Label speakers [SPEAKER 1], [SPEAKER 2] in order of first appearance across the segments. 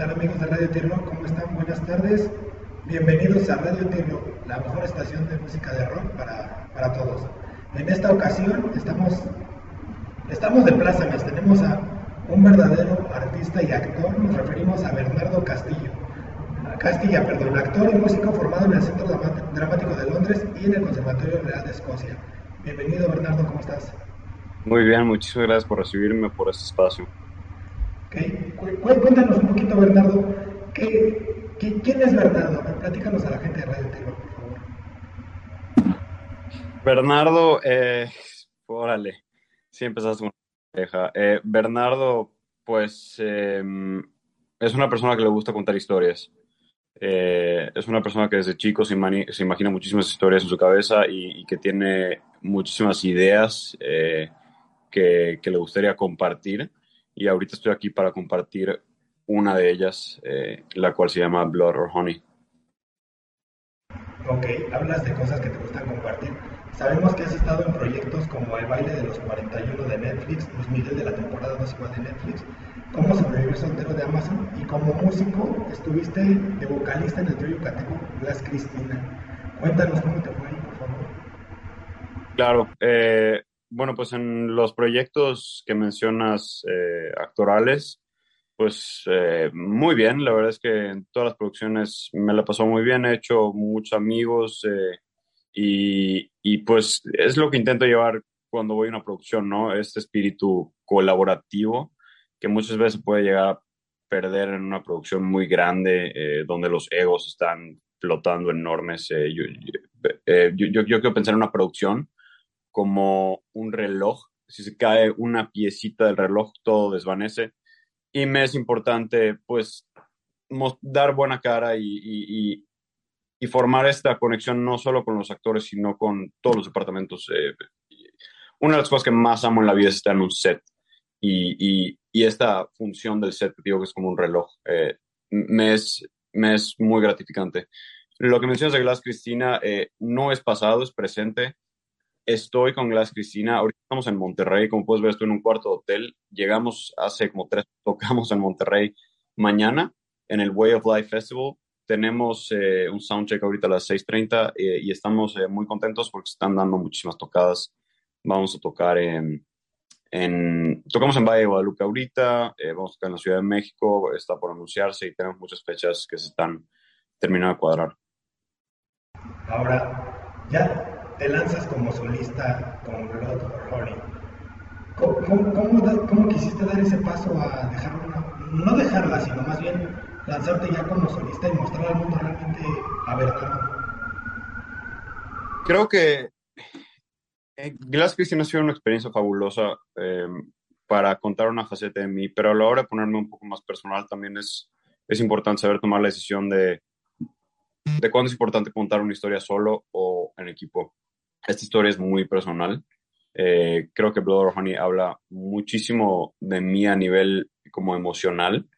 [SPEAKER 1] tal amigos de Radio Tirlo? ¿Cómo están? Buenas tardes. Bienvenidos a Radio Tirlo, la mejor estación de música de rock para, para todos. En esta ocasión estamos, estamos de plácemes, tenemos a un verdadero artista y actor, nos referimos a Bernardo Castillo. Castilla, perdón, actor y músico formado en el Centro Dramático de Londres y en el Conservatorio Real de Escocia. Bienvenido Bernardo, ¿cómo estás?
[SPEAKER 2] Muy bien, muchísimas gracias por recibirme por este espacio.
[SPEAKER 1] Okay. Cuéntanos un poquito, Bernardo, ¿qué, quién es Bernardo? Platícanos a la gente de Radio Tiro, por favor.
[SPEAKER 2] Bernardo, eh, órale, sí empezaste con una eh, Bernardo, pues eh, es una persona que le gusta contar historias. Eh, es una persona que desde chico se, imagina muchísimas historias en su cabeza y, que tiene muchísimas ideas eh, que, le gustaría compartir. Y ahorita estoy aquí para compartir una de ellas, eh, la cual se llama Blood or Honey.
[SPEAKER 1] Ok, hablas de cosas que te gustan compartir. Sabemos que has estado en proyectos como El baile de los 41 de Netflix, Luis Miguel de la temporada 2 de Netflix, Cómo sobrevivir soltero de Amazon y como músico estuviste de vocalista en el trío cateco Glass Cristina. Cuéntanos cómo te fue ahí, por favor.
[SPEAKER 2] Claro, eh, bueno, pues en los proyectos que mencionas eh, actorales, pues eh, muy bien, la verdad es que en todas las producciones me la pasó muy bien, he hecho muchos amigos y, y, pues es lo que intento llevar cuando voy a una producción, ¿no? Este espíritu colaborativo que muchas veces puede llegar a perder en una producción muy grande eh, donde los egos están flotando enormes. Eh, eh, yo, yo, yo, quiero pensar en una producción como un reloj. Si se cae una piecita del reloj, todo desvanece. Y me es importante, pues, dar buena cara y, y, y, formar esta conexión no solo con los actores, sino con todos los departamentos. una de las cosas que más amo en la vida es estar en un set y, y esta función del set, digo que es como un reloj, eh, me, es, me es muy gratificante. Lo que mencionas de Glass Cristina eh, no es pasado, es presente. Estoy con Glass Cristina, ahorita estamos en Monterrey, como puedes ver, estoy en un cuarto de hotel. Llegamos hace como tres, tocamos en Monterrey mañana en el Way of Life Festival. Tenemos eh, un soundcheck ahorita a las 6:30 y estamos muy contentos porque están dando muchísimas tocadas. Vamos a tocar en tocamos en Valle de Guadalupe ahorita, eh, vamos a tocar en la Ciudad de México, está por anunciarse y tenemos muchas fechas que se están terminando de cuadrar.
[SPEAKER 1] Ahora, ya te lanzas como solista con Blood Honey. ¿Cómo, cómo, quisiste dar ese paso a dejarla, no dejarla, sino más bien lanzarte ya como solista y mostrar al mundo realmente a Bernardo?
[SPEAKER 2] Creo que eh, Glass Christian ha sido una experiencia fabulosa em, para contar una faceta de mí, pero a la hora de ponerme un poco más personal también es, es importante saber tomar la decisión de, de cuándo es importante contar una historia solo o en equipo. Esta historia es muy personal. Eh, creo que Blood or Honey habla muchísimo de mí a nivel como emocional.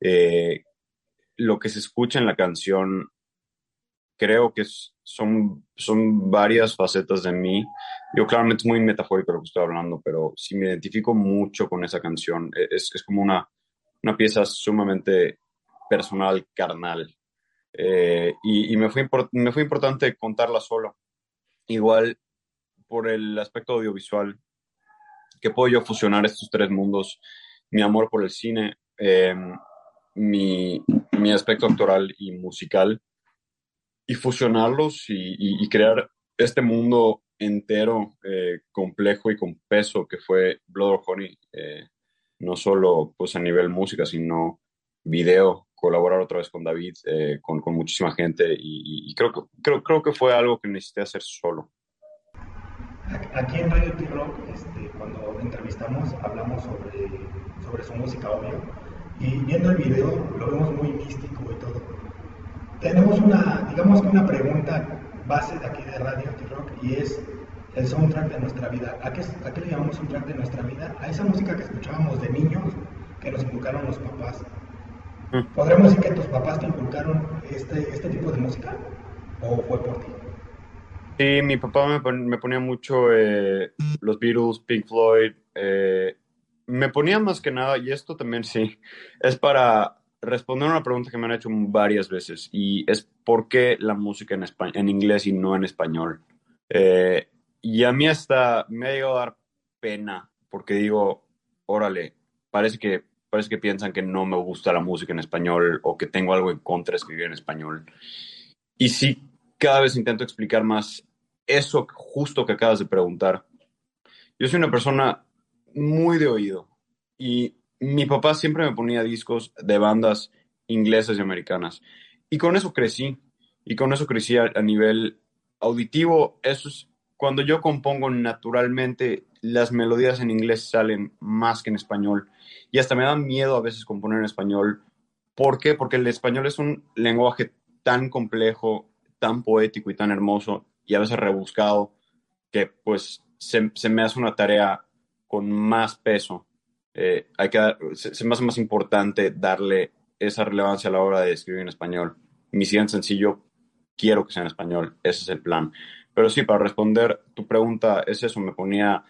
[SPEAKER 2] Eh, lo que se escucha en la canción creo que son, son varias facetas de mí. Yo claramente es muy metafórico lo que estoy hablando, pero sí me identifico mucho con esa canción. E, es, es como una, una pieza sumamente personal, carnal. Eh, y, y me, fue me fue importante contarla solo. Igual por el aspecto audiovisual, que puedo yo fusionar estos tres mundos, mi amor por el cine, eh, mi, mi aspecto actoral y musical, y fusionarlos y, crear este mundo entero, eh, complejo y con peso que fue Blood or Honey, eh, no solo pues a nivel música, sino video, colaborar otra vez con David, eh, con, con, muchísima gente y, creo, que, creo, creo que fue algo que necesité hacer solo.
[SPEAKER 1] Aquí en Radio T-Rock, este, cuando entrevistamos, hablamos sobre, sobre su música, obvio, y viendo el video lo vemos muy místico y todo tenemos una, digamos que una pregunta base de aquí de Radio T-Rock y es el soundtrack de nuestra vida. ¿A qué, ¿A qué le llamamos soundtrack de nuestra vida? A esa música que escuchábamos de niños que nos inculcaron los papás. ¿Podremos decir que tus papás te inculcaron este, este tipo de música? ¿O fue por ti?
[SPEAKER 2] Sí, mi papá me, me ponía mucho eh, los Beatles, Pink Floyd. Eh, me ponía más que nada, y esto también sí, es para responder una pregunta que me han hecho varias veces y es ¿por qué la música en, en inglés y no en español? Eh, y a mí hasta me ha llegado a dar pena porque digo, órale, parece que, parece que piensan que no me gusta la música en español o que tengo algo en contra de escribir en español. Y sí, cada vez intento explicar más eso justo que acabas de preguntar. Yo soy una persona muy de oído y mi papá siempre me ponía discos de bandas inglesas y americanas. Y con eso crecí. Y con eso crecí a, nivel auditivo. Eso es cuando yo compongo naturalmente, las melodías en inglés salen más que en español. Y hasta me da miedo a veces componer en español. ¿Por qué? Porque el español es un lenguaje tan complejo, tan poético y tan hermoso y a veces rebuscado que pues se, se me hace una tarea con más peso eh, hay que se, me hace más importante darle esa relevancia a la hora de escribir en español. Mi siguiente sencillo, quiero que sea en español, ese es el plan. Pero sí, para responder tu pregunta, es eso, me ponía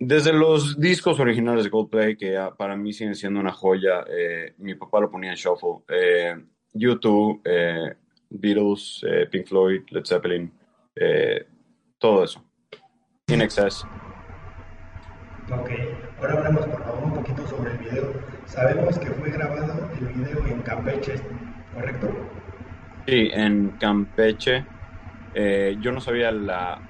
[SPEAKER 2] desde los discos originales de Coldplay, que para mí siguen siendo una joya, eh, mi papá lo ponía en shuffle, eh, YouTube, eh, Beatles, Pink Floyd, Led Zeppelin, todo eso. In Excess.
[SPEAKER 1] Ok, ahora hablamos por favor un poquito sobre el video. Sabemos que fue grabado el video en Campeche, ¿correcto?
[SPEAKER 2] Sí, en Campeche. Eh, yo no sabía la,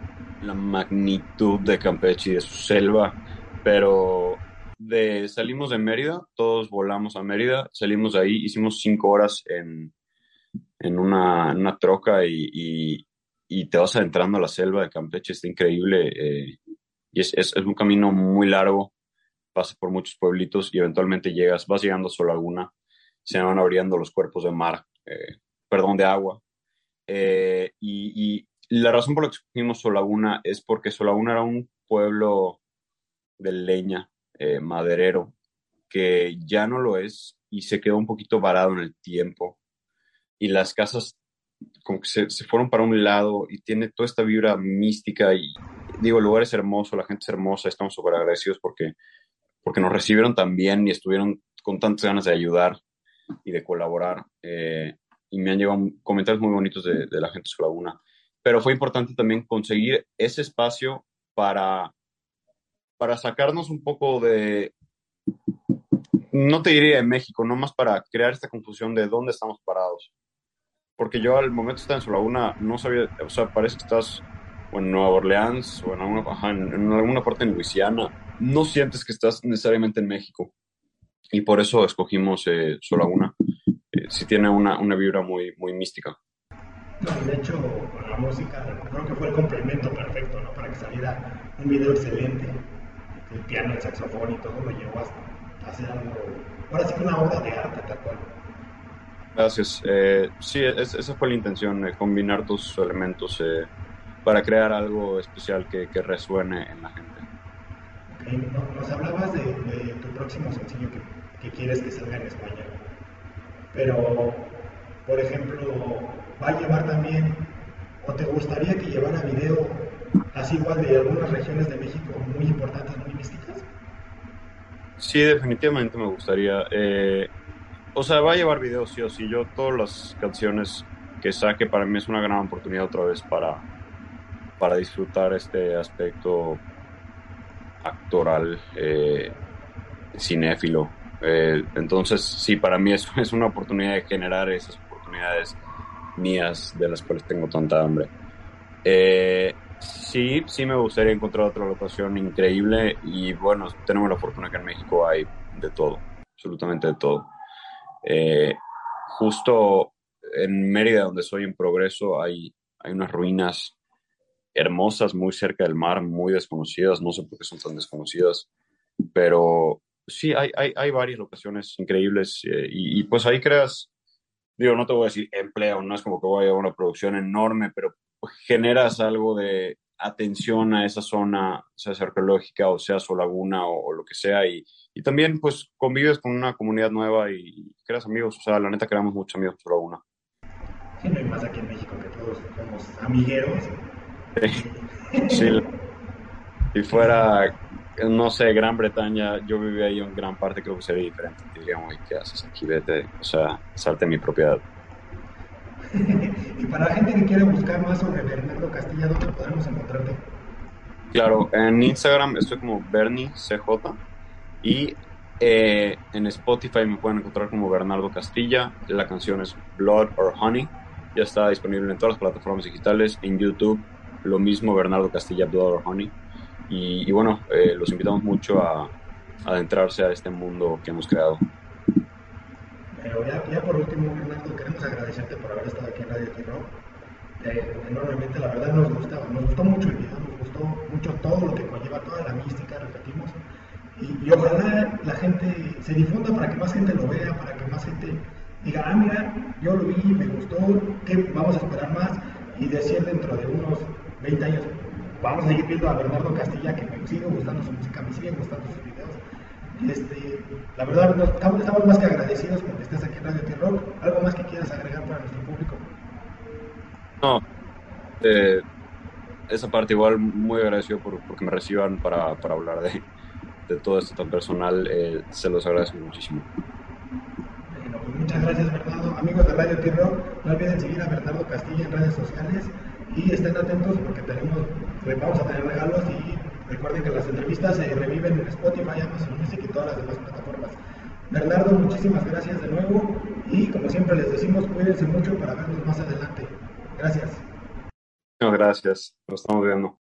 [SPEAKER 2] la, magnitud de Campeche y de su selva, pero de, salimos de Mérida, todos volamos a Mérida, salimos de ahí, hicimos cinco horas en, en, una, una, troca y, y, y, te vas adentrando a la selva de Campeche, está increíble. Eh, y es, es, un camino muy largo, pasas por muchos pueblitos y eventualmente llegas, vas llegando a Solaguna, se van abriendo los cuerpos de mar, eh, perdón, de agua. Eh, y, la razón por la que escogimos Solaguna es porque Solaguna era un pueblo de leña, eh, maderero, que ya no lo es y se quedó un poquito varado en el tiempo. Y las casas como que se, fueron para un lado y tiene toda esta vibra mística y digo, el lugar es hermoso, la gente es hermosa, estamos súper agradecidos porque, porque nos recibieron tan bien y estuvieron con tantas ganas de ayudar y de colaborar. Eh, y me han llegado comentarios muy bonitos de, de la gente de su laguna. Pero fue importante también conseguir ese espacio para, para sacarnos un poco de, no te diría de México, no más para crear esta confusión de dónde estamos parados porque yo al momento de estar en su laguna no sabía, o sea, parece que estás en Nueva Orleans o en alguna, en, alguna parte en Luisiana, no sientes que estás necesariamente en México. Y por eso escogimos eh, su laguna. Eh, sí tiene una, una vibra muy, muy mística.
[SPEAKER 1] No, de hecho, con la música creo que fue el complemento perfecto, ¿no? Para que saliera un video excelente. El piano, el saxofón y todo lo llevó a hacer algo, ahora sí que una obra de arte tal cual.
[SPEAKER 2] Gracias. Eh, sí, esa fue la intención, eh, combinar tus elementos eh, para crear algo especial que, que, resuene en la gente.
[SPEAKER 1] Okay. Nos hablabas de, de, tu próximo sencillo que, que, quieres que salga en español, pero, por ejemplo, ¿va a llevar también, o te gustaría que llevara video así igual de algunas regiones de México muy importantes, muy místicas?
[SPEAKER 2] Sí, definitivamente me gustaría. Eh, o sea, va a llevar videos sí o sí. Yo todas las canciones que saque para mí es una gran oportunidad otra vez para, para disfrutar este aspecto actoral, eh, cinéfilo. Eh, entonces, sí, para mí es, es una oportunidad de generar esas oportunidades mías de las cuales tengo tanta hambre. Eh, sí, sí me gustaría encontrar otra locación increíble y bueno, tenemos la fortuna que en México hay de todo, absolutamente de todo. Eh, justo en Mérida, donde soy en progreso, hay, hay unas ruinas hermosas muy cerca del mar, muy desconocidas, no sé por qué son tan desconocidas, pero sí, hay, hay, hay varias locaciones increíbles eh, y, y, pues ahí creas, digo, no te voy a decir empleo, no es como que voy a una producción enorme, pero generas algo de atención a esa zona, sea arqueológica o sea su laguna o, o lo que sea, y, y también pues convives con una comunidad nueva y creas amigos, o sea, la neta creamos muchos amigos solo una.
[SPEAKER 1] Sí, no hay más aquí en México que todos somos amigueros.
[SPEAKER 2] Sí, si fuera no sé, Gran Bretaña, yo viví ahí en gran parte, creo que sería diferente. Diría, ¿qué haces aquí? Vete, o sea, salte mi propiedad.
[SPEAKER 1] y para la gente que quiere buscar más sobre Bernardo Castilla, ¿dónde podemos encontrarte?
[SPEAKER 2] Claro, en Instagram estoy como BernieCJ y eh, en Spotify me pueden encontrar como Bernardo Castilla. La canción es Blood or Honey. Ya está disponible en todas las plataformas digitales. En YouTube, lo mismo Bernardo Castilla, Blood or Honey. Y, bueno, eh, los invitamos mucho a, adentrarse a este mundo que hemos creado.
[SPEAKER 1] Pero ya, por último, Bernardo, queremos agradecerte por haber estado aquí en Radio T-Rock. Eh, enormemente, la verdad nos gusta, nos gustó mucho el video, nos gustó mucho todo lo que conlleva, toda la mística, repetimos. Y, ojalá la gente se difunda para que más gente lo vea, para que más gente diga, ah, mira, yo lo vi, me gustó, ¿qué vamos a esperar más? Y decir dentro de unos 20 años, vamos a seguir viendo a Bernardo Castilla, que me sigue gustando su música, me siguen gustando sus videos. Este, la verdad, estamos, más que agradecidos porque estés aquí en Radio T-Rock. ¿Algo más que quieras agregar para nuestro público?
[SPEAKER 2] No, eh, esa parte igual muy agradecido por, porque me reciban para, para hablar de, de, todo esto tan personal. Eh, se los agradezco muchísimo.
[SPEAKER 1] Bueno, pues muchas gracias, Bernardo. Amigos de Radio T-Rock, no olviden seguir a Bernardo Castilla en redes sociales y estén atentos porque tenemos, vamos a tener regalos y recuerden que las entrevistas se reviven en Spotify, Amazon Music y todas las demás plataformas. Bernardo, muchísimas gracias de nuevo y como siempre les decimos, cuídense mucho para vernos más adelante. Gracias.
[SPEAKER 2] No, gracias. Nos estamos viendo.